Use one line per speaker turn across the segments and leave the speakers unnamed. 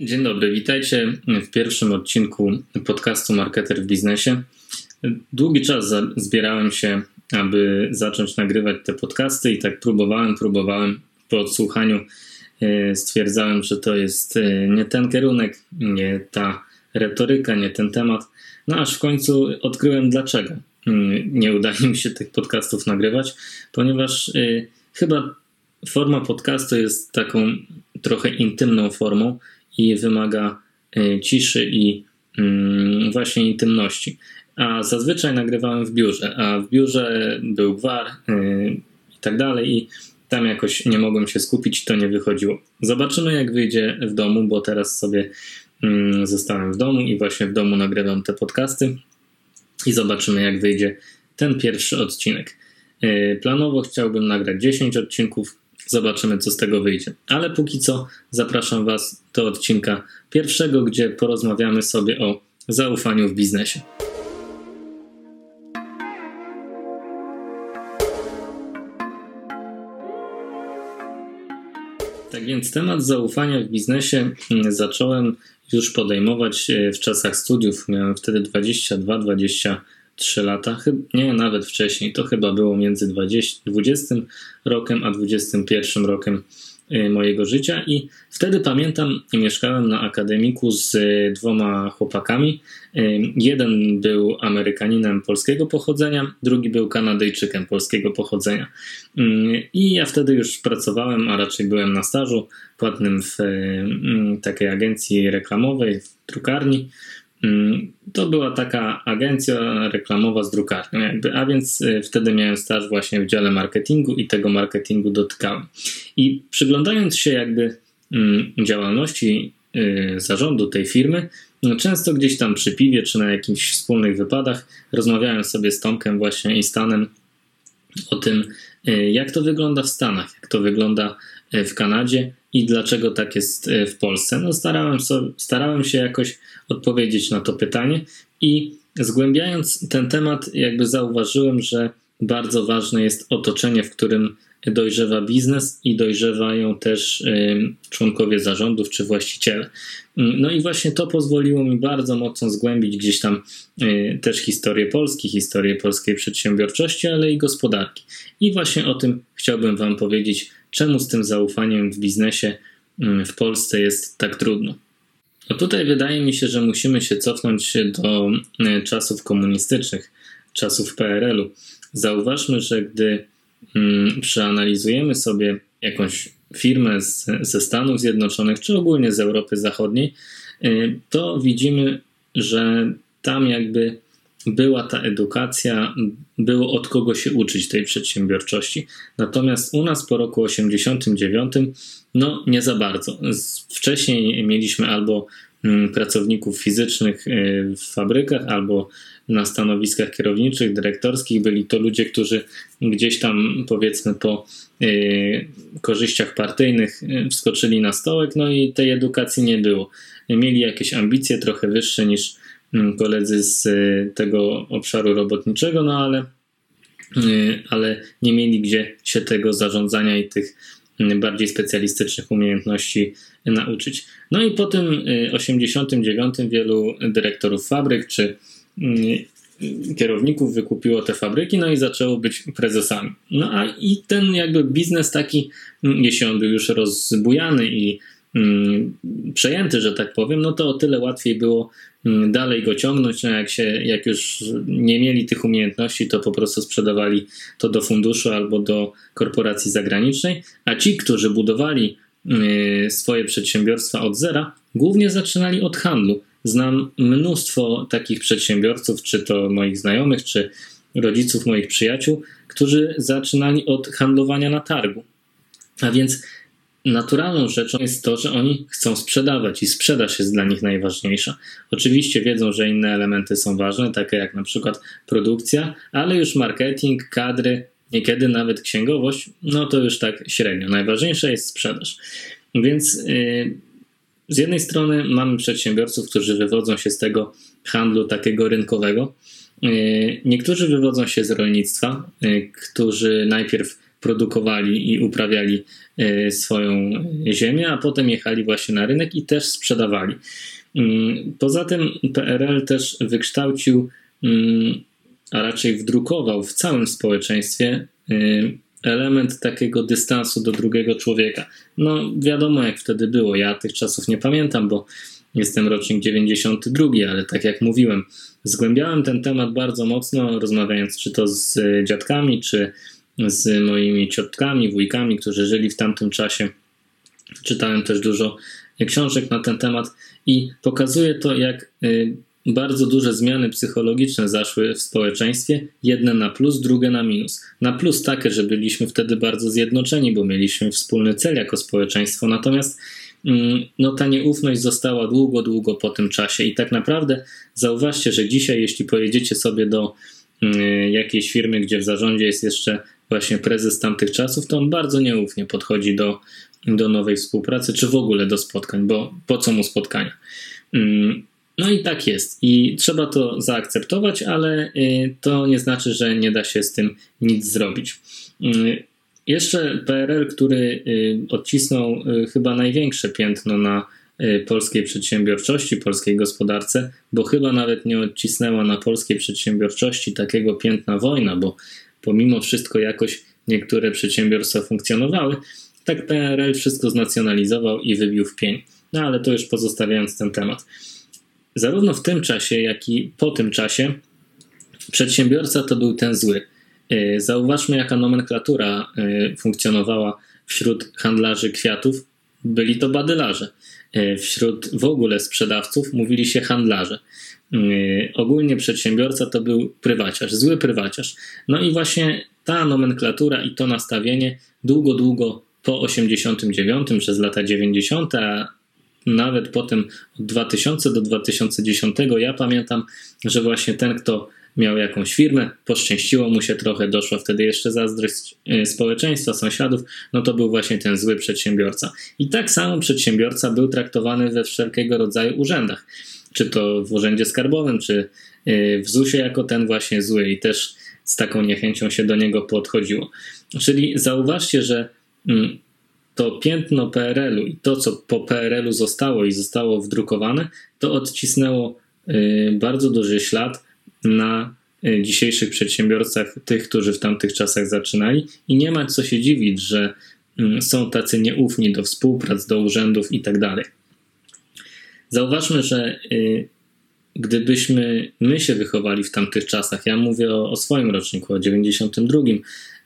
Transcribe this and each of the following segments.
Dzień dobry, witajcie w pierwszym odcinku podcastu Marketer w biznesie. Długi czas zbierałem się, aby zacząć nagrywać te podcasty i tak próbowałem, próbowałem. Po odsłuchaniu e, stwierdzałem, że to jest e, nie ten kierunek, nie ta retoryka, nie ten temat. No aż w końcu odkryłem dlaczego mm, nie udaje mi się tych podcastów nagrywać, ponieważ e, chyba forma podcastu jest taką trochę intymną formą i wymaga e, ciszy i mm, właśnie intymności. A zazwyczaj nagrywałem w biurze, a w biurze był gwar e, i tak dalej i tam jakoś nie mogłem się skupić, to nie wychodziło. Zobaczymy jak wyjdzie w domu, bo teraz sobie mm, zostałem w domu i właśnie w domu nagrywam te podcasty i zobaczymy jak wyjdzie ten pierwszy odcinek. E, planowo chciałbym nagrać 10 odcinków, Zobaczymy, co z tego wyjdzie. Ale póki co zapraszam Was do odcinka pierwszego, gdzie porozmawiamy sobie o zaufaniu w biznesie. Tak więc temat zaufania w biznesie mm, zacząłem już podejmować e, w czasach studiów. Miałem wtedy 22-23 3 lata, nie, nawet wcześniej, to chyba było między 20, 20 rokiem a 21 rokiem y, mojego życia i wtedy pamiętam, mieszkałem na akademiku z y, dwoma chłopakami. Y, jeden był Amerykaninem polskiego pochodzenia, drugi był Kanadyjczykiem polskiego pochodzenia. I ja wtedy już pracowałem, a raczej byłem na stażu płatnym w takiej agencji reklamowej, w drukarni. Mm, to była taka agencja reklamowa z drukarnią, jakby, a więc y, wtedy miałem staż właśnie w dziale marketingu i tego marketingu dotykałem. I przyglądając się jakby mm, działalności y, zarządu tej firmy, no często gdzieś tam przy piwie czy na jakichś wspólnych wypadach rozmawiałem sobie z Tomkiem właśnie i Stanem o tym, y, jak to wygląda w Stanach, jak to wygląda w Kanadzie i dlaczego tak jest e, w Polsce? No starałem, so, starałem się jakoś odpowiedzieć na to pytanie i zgłębiając ten temat, jakby zauważyłem, że bardzo ważne jest otoczenie, w którym dojrzewa biznes i dojrzewają też członkowie zarządów czy właściciele. Mm, no i właśnie to pozwoliło mi bardzo mocno zgłębić gdzieś tam e, też historię Polski, historię polskiej przedsiębiorczości, ale i gospodarki. I właśnie o tym chciałbym Wam powiedzieć czemu z tym zaufaniem w biznesie mm, w Polsce jest tak trudno. No tutaj wydaje mi się, że musimy się cofnąć do mm, czasów komunistycznych, czasów PRL-u. Zauważmy, że gdy przeanalizujemy sobie jakąś firmę z, ze Stanów Zjednoczonych, czy ogólnie z Europy Zachodniej, y, to widzimy, że tam jakby była ta edukacja, było od kogo się uczyć tej przedsiębiorczości. Natomiast u nas po roku 89, no nie za bardzo. Wcześniej mieliśmy albo mm, pracowników fizycznych y, w fabrykach, albo na stanowiskach kierowniczych, dyrektorskich. Byli to ludzie, którzy gdzieś tam powiedzmy po y, korzyściach partyjnych y, wskoczyli na stołek, no i tej edukacji nie było. Mieli jakieś ambicje trochę wyższe niż Mm, koledzy z tego obszaru robotniczego, no ale, ale nie mieli gdzie się tego zarządzania i tych mm, bardziej specjalistycznych umiejętności nauczyć. No i po tym 89 y, wielu dyrektorów fabryk czy kierowników wykupiło te fabryki, no i zaczęło być prezesami. No a i ten jakby biznes taki, mm, jeśli on był już rozbujany i przejęty, że tak powiem, no to o tyle łatwiej było Mm, dalej go ciągnąć. No jak, się, jak już nie mieli tych umiejętności, to po prostu sprzedawali to do funduszu albo do korporacji zagranicznej, a ci, którzy budowali y, swoje przedsiębiorstwa od zera, głównie zaczynali od handlu. Znam mnóstwo takich przedsiębiorców, czy to moich znajomych, czy rodziców moich przyjaciół, którzy zaczynali od handlowania na targu. A więc naturalną rzeczą jest to, że oni chcą sprzedawać i sprzedaż jest dla nich najważniejsza. Oczywiście wiedzą, że inne elementy są ważne, takie jak na przykład produkcja, ale już marketing, kadry, niekiedy nawet księgowość, no to już tak średnio. Najważniejsza jest sprzedaż. Więc yy, z jednej strony mamy przedsiębiorców, którzy wywodzą się z tego handlu takiego rynkowego. Yy, niektórzy wywodzą się z rolnictwa, yy, którzy najpierw produkowali i uprawiali swoją ziemię, a potem jechali właśnie na rynek i też sprzedawali. Mm, poza tym PRL też wykształcił, mm, a raczej wdrukował w całym społeczeństwie element takiego dystansu do drugiego człowieka. No, wiadomo, jak wtedy było. Ja tych czasów nie pamiętam, bo jestem rocznik 92, ale tak jak mówiłem, zgłębiałem ten temat bardzo mocno, rozmawiając czy to z dziadkami, czy z moimi ciotkami, wujkami, którzy żyli w tamtym czasie. Czytałem też dużo książek na ten temat i pokazuje to, jak y, bardzo duże zmiany psychologiczne zaszły w społeczeństwie, jedne na plus, drugie na minus. Na plus takie, że byliśmy wtedy bardzo zjednoczeni, bo mieliśmy wspólny cel jako społeczeństwo, natomiast mm, no, ta nieufność została długo, długo po tym czasie i tak naprawdę zauważcie, że dzisiaj, jeśli pojedziecie sobie do mm, jakiejś firmy, gdzie w zarządzie jest jeszcze właśnie prezes tamtych czasów, to on bardzo nieufnie podchodzi do, do nowej współpracy, czy w ogóle do spotkań, bo po co mu spotkania? Mm, no i tak jest. I trzeba to zaakceptować, ale y, to nie znaczy, że nie da się z tym nic zrobić. Y, jeszcze PRL, który y, odcisnął chyba największe piętno na polskiej przedsiębiorczości, polskiej gospodarce, bo chyba nawet nie odcisnęła na polskiej przedsiębiorczości takiego piętna wojna, bo pomimo wszystko jakoś niektóre przedsiębiorstwa funkcjonowały, tak PRL wszystko znacjonalizował i wybił w pień. No ale to już pozostawiając ten temat zarówno w tym czasie, jak i po tym czasie przedsiębiorca to był ten zły. E, zauważmy, jaka nomenklatura e, funkcjonowała wśród handlarzy kwiatów. Byli to badylarze. E, wśród w ogóle sprzedawców mówili się handlarze. Ogólnie przedsiębiorca to był prywaciarz, zły prywaciarz. No i właśnie ta nomenklatura i to nastawienie długo, długo po 89 przez lata 90, a nawet potem od 2000 do 2010 ja pamiętam, że właśnie ten, kto miał jakąś firmę, poszczęściło mu się trochę, doszła wtedy jeszcze zazdrość e, społeczeństwa, sąsiadów, no to był właśnie ten zły przedsiębiorca. I tak samo przedsiębiorca był traktowany we wszelkiego rodzaju urzędach, czy to w urzędzie skarbowym, czy e, w ZUS-ie jako ten właśnie zły i też z taką niechęcią się do niego podchodziło. Czyli zauważcie, że mm, to piętno PRL-u i to, co po PRL-u zostało i zostało wdrukowane, to odcisnęło y, bardzo duży ślad na y, dzisiejszych przedsiębiorcach, tych, którzy w tamtych czasach zaczynali, i nie ma co się dziwić, że mm, są tacy nieufni do współprac, do urzędów itd. Zauważmy, że y, gdybyśmy my się wychowali w tamtych czasach, ja mówię o, o swoim roczniku, o 92,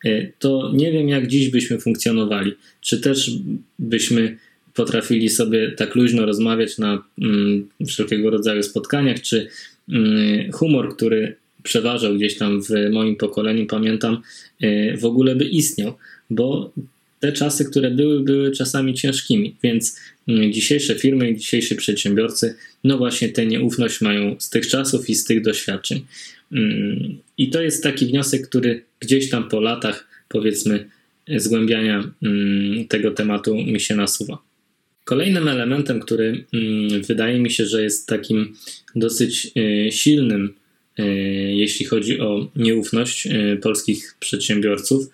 E, to nie wiem, jak dziś byśmy funkcjonowali. Czy też byśmy potrafili sobie tak luźno rozmawiać na mm, wszelkiego rodzaju spotkaniach, czy mm, humor, który przeważał gdzieś tam w moim pokoleniu, pamiętam, e, w ogóle by istniał, bo te czasy, które były, były czasami ciężkimi, więc mm, dzisiejsze firmy i dzisiejsi przedsiębiorcy, no właśnie tę nieufność mają z tych czasów i z tych doświadczeń. Mm, I to jest taki wniosek, który gdzieś tam po latach, powiedzmy, zgłębiania mm, tego tematu mi się nasuwa. Kolejnym elementem, który wydaje mi się, że jest takim dosyć e, silnym, e, jeśli chodzi o nieufność e, polskich przedsiębiorców,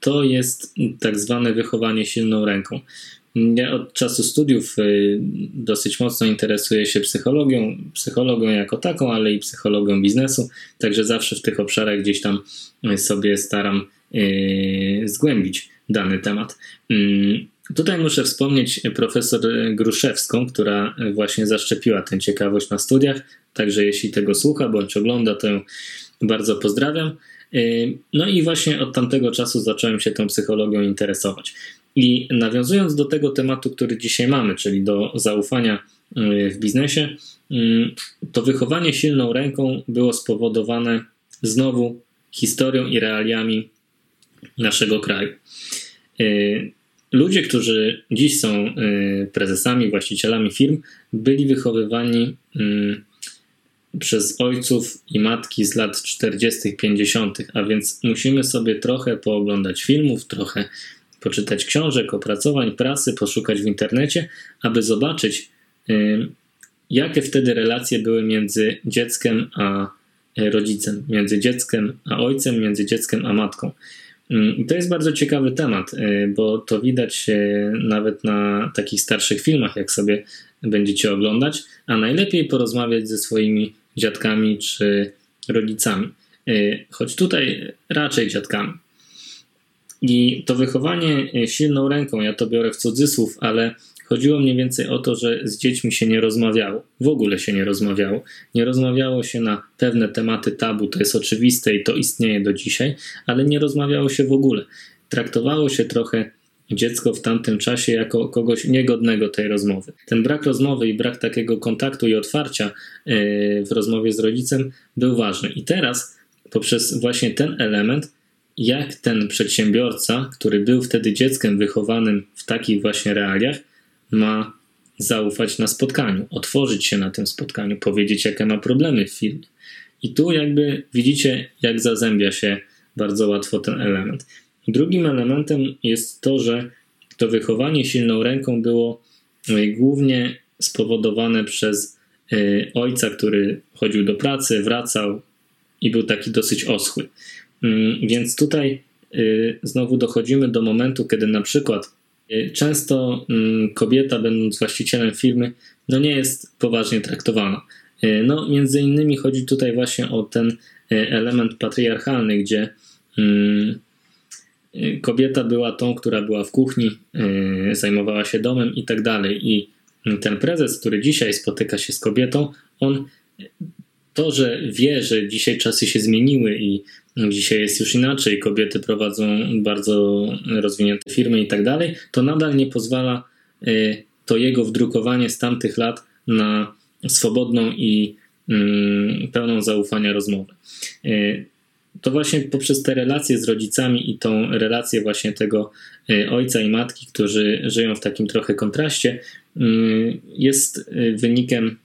to jest tak zwane wychowanie silną ręką. Ja od czasu studiów y, dosyć mocno interesuję się psychologią, psychologią jako taką, ale i psychologią biznesu, także zawsze w tych obszarach gdzieś tam y, sobie staram zgłębić dany temat. Mm, tutaj muszę wspomnieć profesor Gruszewską, która właśnie zaszczepiła tę ciekawość na studiach, także jeśli tego słucha bądź ogląda, to ją bardzo pozdrawiam. No i właśnie od tamtego czasu zacząłem się tą psychologią interesować. I nawiązując do tego tematu, który dzisiaj mamy, czyli do zaufania y, w biznesie, y, to wychowanie silną ręką było spowodowane znowu historią i realiami naszego kraju. Y, ludzie, którzy dziś są prezesami, właścicielami firm, byli wychowywani przez ojców i matki z lat 40., 50., a więc musimy sobie trochę pooglądać filmów, trochę poczytać książek, opracowań, prasy, poszukać w internecie, aby zobaczyć, jakie wtedy relacje były między dzieckiem a e, rodzicem, między dzieckiem a ojcem, między dzieckiem a matką. Mm, I to jest bardzo ciekawy temat, y, bo to widać nawet na takich starszych filmach, jak sobie będziecie oglądać, a najlepiej porozmawiać ze swoimi dziadkami czy rodzicami. Y, choć tutaj raczej dziadkami. I to wychowanie silną ręką, ja to biorę w cudzysłów, ale chodziło mniej więcej o to, że z dziećmi się nie rozmawiało. W ogóle się nie rozmawiało. Nie rozmawiało się na pewne tematy tabu, to jest oczywiste i to istnieje do dzisiaj, ale nie rozmawiało się w ogóle. Traktowało się trochę dziecko w tamtym czasie jako kogoś niegodnego tej rozmowy. Ten brak rozmowy i brak takiego kontaktu i otwarcia e, w rozmowie z rodzicem był ważny. I teraz poprzez właśnie ten element, jak ten przedsiębiorca, który był wtedy dzieckiem wychowanym w takich właśnie realiach, ma zaufać na spotkaniu, otworzyć się na tym spotkaniu, powiedzieć, jakie ma problemy w firmie. I tu jakby widzicie, jak zazębia się bardzo łatwo ten element. Drugim elementem jest to, że to wychowanie silną ręką było e, głównie spowodowane przez e, ojca, który chodził do pracy, wracał i był taki dosyć oschły. Mm, więc tutaj e, znowu dochodzimy do momentu, kiedy na przykład często mm, kobieta, będąc właścicielem firmy, no nie jest poważnie traktowana. No, między innymi chodzi tutaj właśnie o ten element patriarchalny, gdzie mm, kobieta była tą, która była w kuchni, yy, zajmowała się domem i tak dalej. I ten prezes, który dzisiaj spotyka się z kobietą, on to, że wie, że dzisiaj czasy się zmieniły i dzisiaj jest już inaczej, kobiety prowadzą bardzo rozwinięte firmy i tak dalej, to nadal nie pozwala yy, to jego wdrukowanie z tamtych lat na swobodną i yy, pełną zaufania rozmowę to właśnie poprzez te relacje z rodzicami i tą relację właśnie tego y, ojca i matki, którzy żyją w takim trochę kontraście, y, jest y, wynikiem,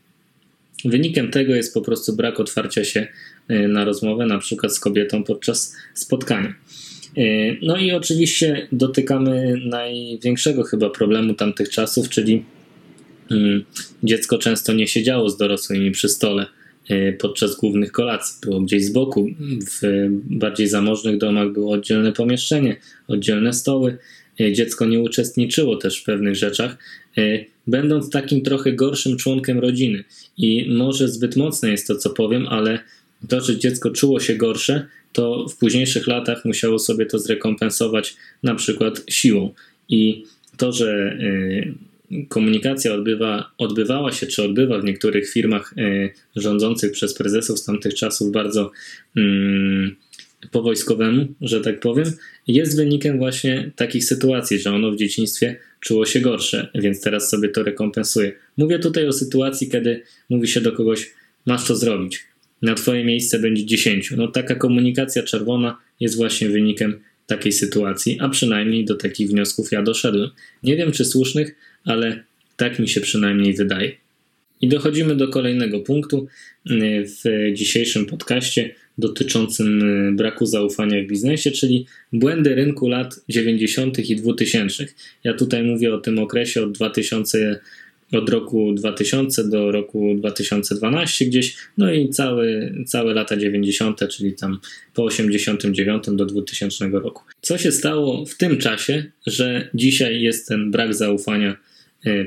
wynikiem tego jest po prostu brak otwarcia się na rozmowę, na przykład z kobietą podczas spotkania. No i oczywiście dotykamy największego chyba problemu tamtych czasów, czyli dziecko często nie siedziało z dorosłymi przy stole podczas głównych kolacji. Było gdzieś z boku. W bardziej zamożnych domach było oddzielne pomieszczenie, oddzielne stoły. E, dziecko nie uczestniczyło też w pewnych rzeczach, e, będąc takim trochę gorszym członkiem rodziny. I może zbyt mocne jest to, co powiem, ale to, że dziecko czuło się gorsze, to w późniejszych latach musiało sobie to zrekompensować na przykład siłą. I to, że komunikacja odbywa, odbywała się, czy odbywa w niektórych firmach y, rządzących przez prezesów z tamtych czasów bardzo mm, po wojskowemu, że tak powiem, jest wynikiem właśnie takich sytuacji, że ono w dzieciństwie czuło się gorsze, więc teraz sobie to rekompensuje. Mówię tutaj o sytuacji, kiedy mówi się do kogoś, masz to zrobić. Na twoje miejsce będzie dziesięciu. No taka komunikacja czerwona jest właśnie wynikiem takiej sytuacji, a przynajmniej do takich wniosków ja doszedłem. Nie wiem czy słusznych, ale tak mi się przynajmniej wydaje. I dochodzimy do kolejnego punktu y, w dzisiejszym podcaście dotyczącym y, braku zaufania w biznesie, czyli błędy rynku lat 90. i 2000. Ja tutaj mówię o tym okresie od 2000 od roku 2000 do roku 2012 gdzieś, no i całe, całe lata 90., czyli tam po 89 do 2000 roku. Co się stało w tym czasie, że dzisiaj jest ten brak zaufania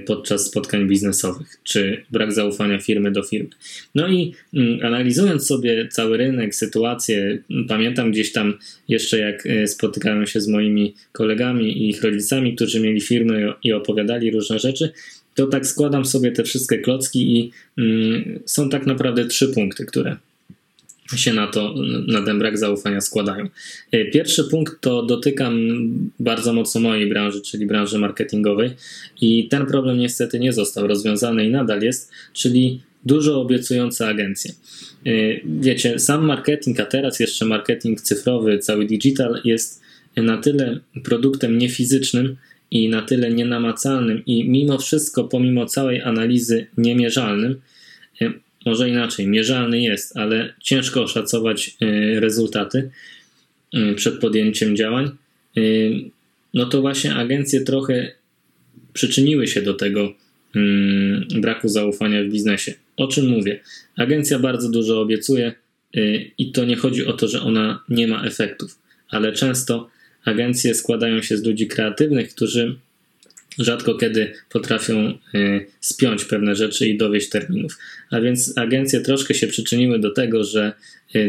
podczas spotkań biznesowych, czy brak zaufania firmy do firmy. No i mm, analizując sobie cały rynek, sytuację, pamiętam gdzieś tam jeszcze jak e, spotykałem się z moimi kolegami i ich rodzicami, którzy mieli firmy i opowiadali różne rzeczy, to tak składam sobie te wszystkie klocki i mm, są tak naprawdę trzy punkty, które się na to, na ten brak zaufania składają. E, pierwszy punkt to dotykam bardzo mocno mojej branży, czyli branży marketingowej i ten problem niestety nie został rozwiązany i nadal jest, czyli dużo obiecujące agencje. E, wiecie, sam marketing, a teraz jeszcze marketing cyfrowy, cały digital jest na tyle produktem niefizycznym, i na tyle nienamacalnym i mimo wszystko, pomimo całej analizy niemierzalnym, e, może inaczej, mierzalny jest, ale ciężko oszacować e, rezultaty e, przed podjęciem działań, no to właśnie agencje trochę przyczyniły się do tego mm, braku zaufania w biznesie. O czym mówię? Agencja bardzo dużo obiecuje i to nie chodzi o to, że ona nie ma efektów, ale często agencje składają się z ludzi kreatywnych, którzy rzadko kiedy potrafią spiąć pewne rzeczy i dowieść terminów. A więc agencje troszkę się przyczyniły do tego, że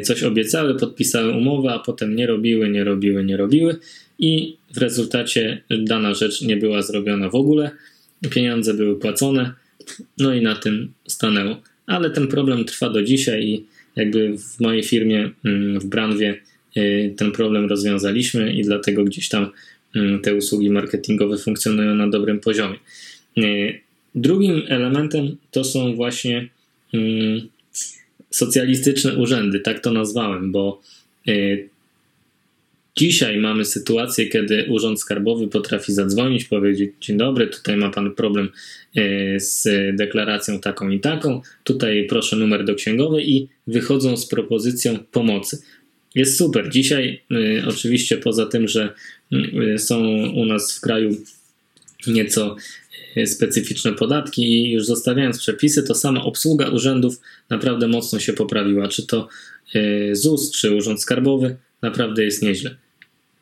coś obiecały, podpisały umowę, a potem nie robiły, nie robiły, nie robiły i w rezultacie dana rzecz nie była zrobiona w ogóle, pieniądze były płacone, no i na tym stanęło. Ale ten problem trwa do dzisiaj i jakby w mojej firmie, mm, w Branwie, y, ten problem rozwiązaliśmy i dlatego gdzieś tam te usługi marketingowe funkcjonują na dobrym poziomie. Y, drugim elementem to są właśnie mm, socjalistyczne urzędy, tak to nazwałem, bo y, Dzisiaj mamy sytuację, kiedy Urząd Skarbowy potrafi zadzwonić, powiedzieć: Dzień dobry, tutaj ma pan problem e, z deklaracją taką i taką, tutaj proszę numer do księgowej i wychodzą z propozycją pomocy. Jest super. Dzisiaj, e, oczywiście, poza tym, że e, są u nas w kraju nieco specyficzne podatki i już zostawiając przepisy, to sama obsługa urzędów naprawdę mocno się poprawiła. Czy to ZUS, czy Urząd Skarbowy, naprawdę jest nieźle.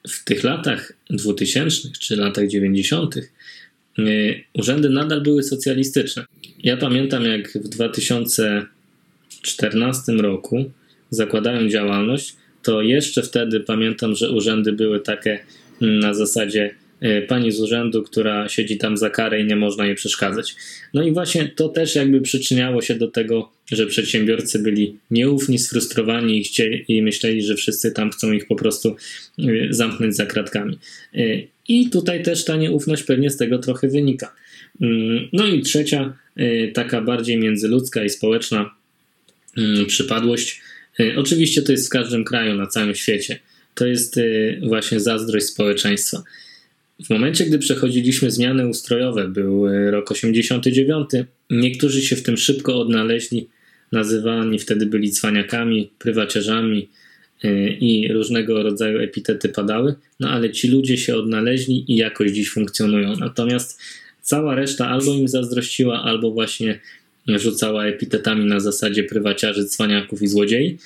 W tych latach 2000 czy latach 90. Y, urzędy nadal były socjalistyczne. Ja pamiętam, jak w 2014 roku zakładałem działalność, to jeszcze wtedy pamiętam, że urzędy były takie mm, na zasadzie E, pani z urzędu, która siedzi tam za karę i nie można jej przeszkadzać. No i właśnie to też jakby przyczyniało się do tego, że przedsiębiorcy byli nieufni, sfrustrowani i, chcieli, i myśleli, że wszyscy tam chcą ich po prostu e, zamknąć za kratkami. E, I tutaj też ta nieufność pewnie z tego trochę wynika. Mm, no i trzecia, taka bardziej międzyludzka i społeczna mm, przypadłość. Oczywiście to jest w każdym kraju, na całym świecie. To jest właśnie zazdrość społeczeństwa. W momencie, gdy przechodziliśmy zmiany ustrojowe, był e, rok 89, niektórzy się w tym szybko odnaleźli, nazywani wtedy byli cwaniakami, prywaciarzami e, i różnego rodzaju epitety padały, no ale ci ludzie się odnaleźli i jakoś dziś funkcjonują. Natomiast cała reszta albo im zazdrościła, albo właśnie rzucała epitetami na zasadzie prywaciarzy, cwaniaków i złodziei,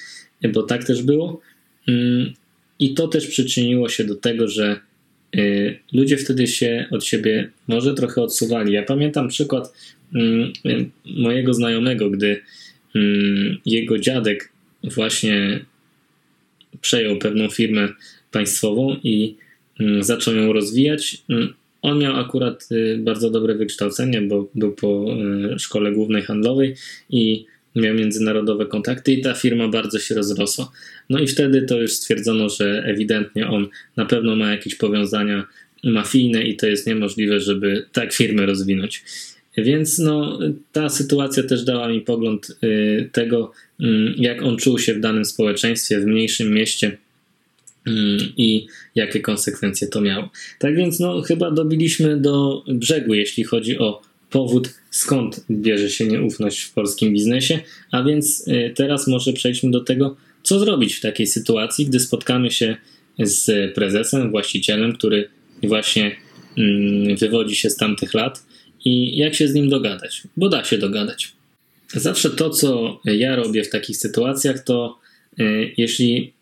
bo tak też było. Mm, I to też przyczyniło się do tego, że Y, ludzie wtedy się od siebie może trochę odsuwali. Ja pamiętam przykład mm, mojego znajomego, gdy mm, jego dziadek właśnie przejął pewną firmę państwową i zaczął ją rozwijać. On miał akurat y, bardzo dobre wykształcenie, bo był po y, szkole głównej handlowej i miał międzynarodowe kontakty i ta firma bardzo się rozrosła. No i wtedy to już stwierdzono, że ewidentnie on na pewno ma jakieś powiązania mafijne i to jest niemożliwe, żeby tak firmę rozwinąć. Więc no, ta sytuacja też dała mi pogląd y, tego, y, jak on czuł się w danym społeczeństwie, w mniejszym mieście i jakie konsekwencje to miało. Tak więc no, chyba dobiliśmy do brzegu, jeśli chodzi o powód, skąd bierze się nieufność w polskim biznesie. A więc y, teraz może przejdźmy do tego, co zrobić w takiej sytuacji, gdy spotkamy się z prezesem, właścicielem, który właśnie mm, wywodzi się z tamtych lat i jak się z nim dogadać, bo da się dogadać. Zawsze to, co ja robię w takich sytuacjach, to y, jeśli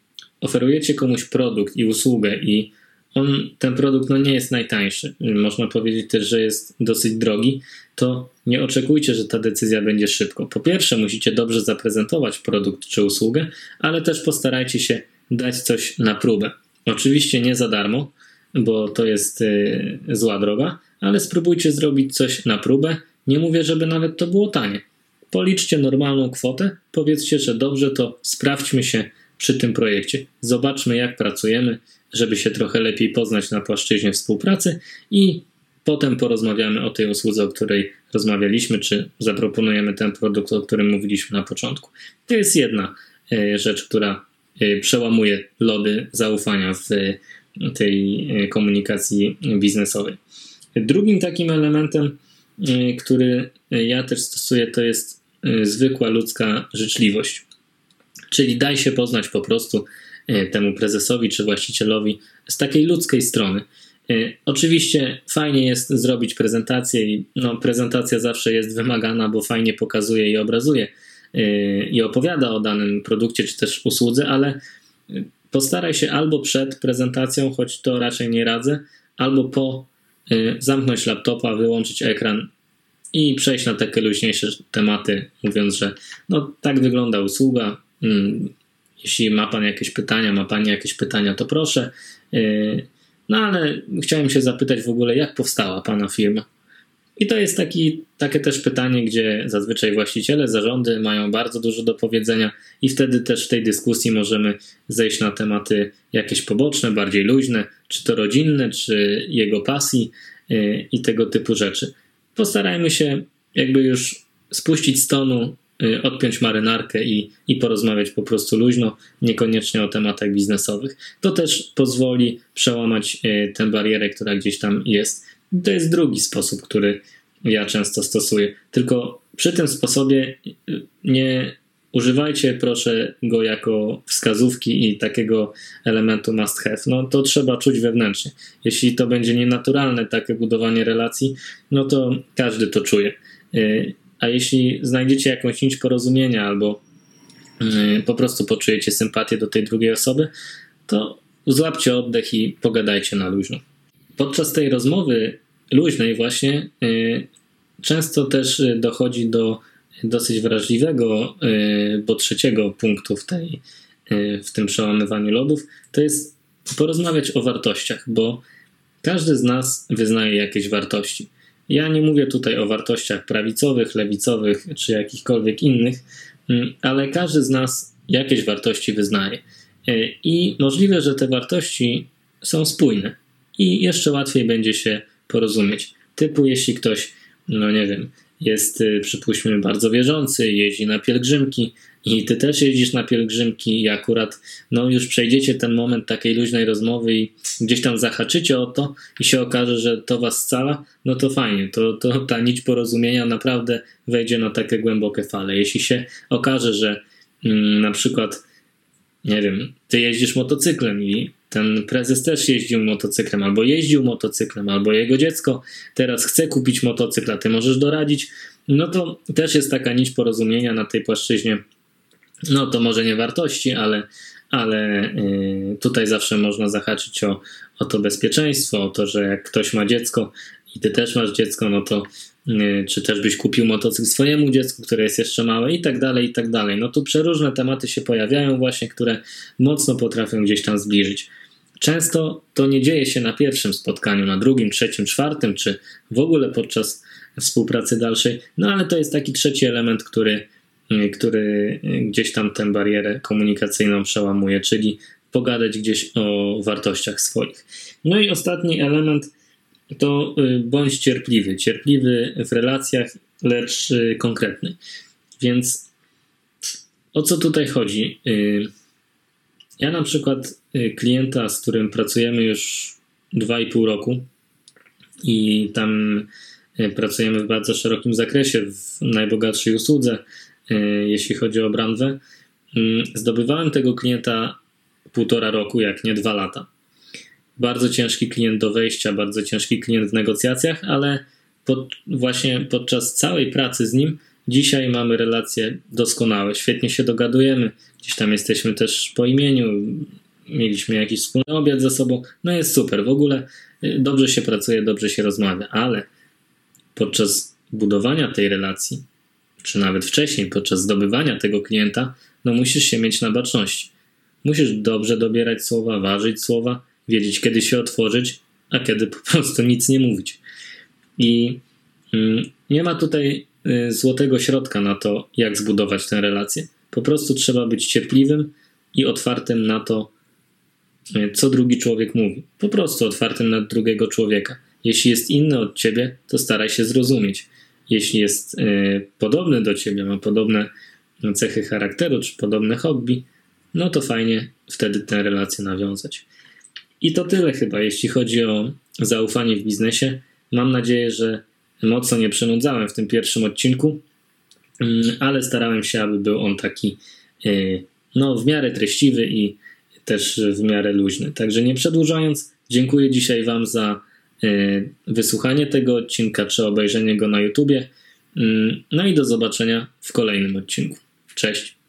oferujecie komuś produkt i usługę i on, ten produkt no, nie jest najtańszy. Można powiedzieć też, że jest dosyć drogi. To nie oczekujcie, że ta decyzja będzie szybko. Po pierwsze, musicie dobrze zaprezentować produkt czy usługę, ale też postarajcie się dać coś na próbę. Oczywiście nie za darmo, bo to jest y, zła droga, ale spróbujcie zrobić coś na próbę. Nie mówię, żeby nawet to było tanie. Policzcie normalną kwotę, powiedzcie, że dobrze, to sprawdźmy się przy tym projekcie. Zobaczmy, jak pracujemy, żeby się trochę lepiej poznać na płaszczyźnie współpracy i potem porozmawiamy o tej usłudze, o której rozmawialiśmy, czy zaproponujemy ten produkt, o którym mówiliśmy na początku. To jest jedna e, rzecz, która e, przełamuje lody zaufania w tej e, komunikacji biznesowej. Drugim takim elementem, który ja też stosuję, to jest zwykła ludzka życzliwość. Czyli daj się poznać po prostu E, temu prezesowi czy właścicielowi z takiej ludzkiej strony. E, oczywiście fajnie jest zrobić prezentację i no, prezentacja zawsze jest wymagana, bo fajnie pokazuje i obrazuje e, i opowiada o danym produkcie czy też usłudze, ale postaraj się albo przed prezentacją, choć to raczej nie radzę, albo po zamknąć laptopa, wyłączyć ekran i przejść na takie luźniejsze tematy, mówiąc, że no tak wygląda usługa. Mm, jeśli ma Pan jakieś pytania, ma Pani jakieś pytania, to proszę. Y, no ale chciałem się zapytać w ogóle, jak powstała Pana firma? I to jest taki, takie też pytanie, gdzie zazwyczaj właściciele, zarządy mają bardzo dużo do powiedzenia, i wtedy też w tej dyskusji możemy zejść na tematy jakieś poboczne, bardziej luźne, czy to rodzinne, czy jego pasji yy, i tego typu rzeczy. Postarajmy się jakby już spuścić z tonu, odpiąć marynarkę i, i porozmawiać po prostu luźno, niekoniecznie o tematach biznesowych. To też pozwoli przełamać yy, tę barierę, która gdzieś tam jest. To jest drugi sposób, który ja często stosuję. Tylko przy tym sposobie nie używajcie proszę go jako wskazówki i takiego elementu must have. No to trzeba czuć wewnętrznie. Jeśli to będzie nienaturalne takie budowanie relacji, no to każdy to czuje. Y, a jeśli znajdziecie jakąś nić porozumienia albo y, po prostu poczujecie sympatię do tej drugiej osoby, to złapcie oddech i pogadajcie na luźno. Podczas tej rozmowy luźnej właśnie y, często też dochodzi do dosyć wrażliwego, bo trzeciego punktu w, tej, w tym przełamywaniu lodów, to jest porozmawiać o wartościach, bo każdy z nas wyznaje jakieś wartości. Ja nie mówię tutaj o wartościach prawicowych, lewicowych czy jakichkolwiek innych, mm, ale każdy z nas jakieś wartości wyznaje. I możliwe, że te wartości są spójne i jeszcze łatwiej będzie się porozumieć. Typu, jeśli ktoś, no nie wiem, jest y, przypuśćmy bardzo wierzący, jeździ na pielgrzymki i ty też jeździsz na pielgrzymki i akurat no już przejdziecie ten moment takiej luźnej rozmowy i gdzieś tam zahaczycie o to i się okaże, że to was scala, no to fajnie, to, to ta nić porozumienia naprawdę wejdzie na takie głębokie fale. Jeśli się okaże, że mm, na przykład nie wiem, ty jeździsz motocyklem i ten prezes też jeździł motocyklem, albo jeździł motocyklem, albo jego dziecko teraz chce kupić motocykl, a ty możesz doradzić, no to też jest taka nić porozumienia na tej płaszczyźnie. No to może nie wartości, ale, ale yy, tutaj zawsze można zahaczyć o, o to bezpieczeństwo, o to, że jak ktoś ma dziecko i ty też masz dziecko, no to yy, czy też byś kupił motocykl swojemu dziecku, które jest jeszcze małe i tak dalej, i tak dalej. No tu przeróżne tematy się pojawiają właśnie, które mocno potrafią gdzieś tam zbliżyć. Często to nie dzieje się na pierwszym spotkaniu, na drugim, trzecim, czwartym, czy w ogóle podczas współpracy dalszej, no ale to jest taki trzeci element, który, który gdzieś tam tę barierę komunikacyjną przełamuje, czyli pogadać gdzieś o wartościach swoich. No i ostatni element to y, bądź cierpliwy. Cierpliwy w relacjach, lecz y, konkretny. Więc o co tutaj chodzi? Y, ja na przykład y, klienta, z którym pracujemy już 2,5 roku i tam y, pracujemy w bardzo szerokim zakresie, w najbogatszej usłudze, y, jeśli chodzi o branżę, zdobywałem tego klienta półtora roku, jak nie dwa lata. Bardzo ciężki klient do wejścia, bardzo ciężki klient w negocjacjach, ale pod, właśnie podczas całej pracy z nim dzisiaj mamy relacje doskonałe, świetnie się dogadujemy, Gdzieś tam jesteśmy też po imieniu, mieliśmy jakiś wspólny obiad ze sobą. No jest super, w ogóle y, dobrze się pracuje, dobrze się rozmawia, ale podczas budowania tej relacji, czy nawet wcześniej, podczas zdobywania tego klienta, no musisz się mieć na baczności. Musisz dobrze dobierać słowa, ważyć słowa, wiedzieć kiedy się otworzyć, a kiedy po prostu nic nie mówić. I mm, nie ma tutaj y, złotego środka na to, jak zbudować tę relację. Po prostu trzeba być cierpliwym i otwartym na to, e, co drugi człowiek mówi. Po prostu otwartym na drugiego człowieka. Jeśli jest inny od ciebie, to staraj się zrozumieć. Jeśli jest y, podobny do ciebie, ma podobne cechy charakteru czy podobne hobby, no to fajnie wtedy tę relację nawiązać. I to tyle chyba, jeśli chodzi o zaufanie w biznesie. Mam nadzieję, że mocno nie przynudzałem w tym pierwszym odcinku. Mm, ale starałem się, aby był on taki e, no, w miarę treściwy i też w miarę luźny. Także nie przedłużając, dziękuję dzisiaj Wam za wysłuchanie tego odcinka czy obejrzenie go na YouTubie. Mm, no i do zobaczenia w kolejnym odcinku. Cześć.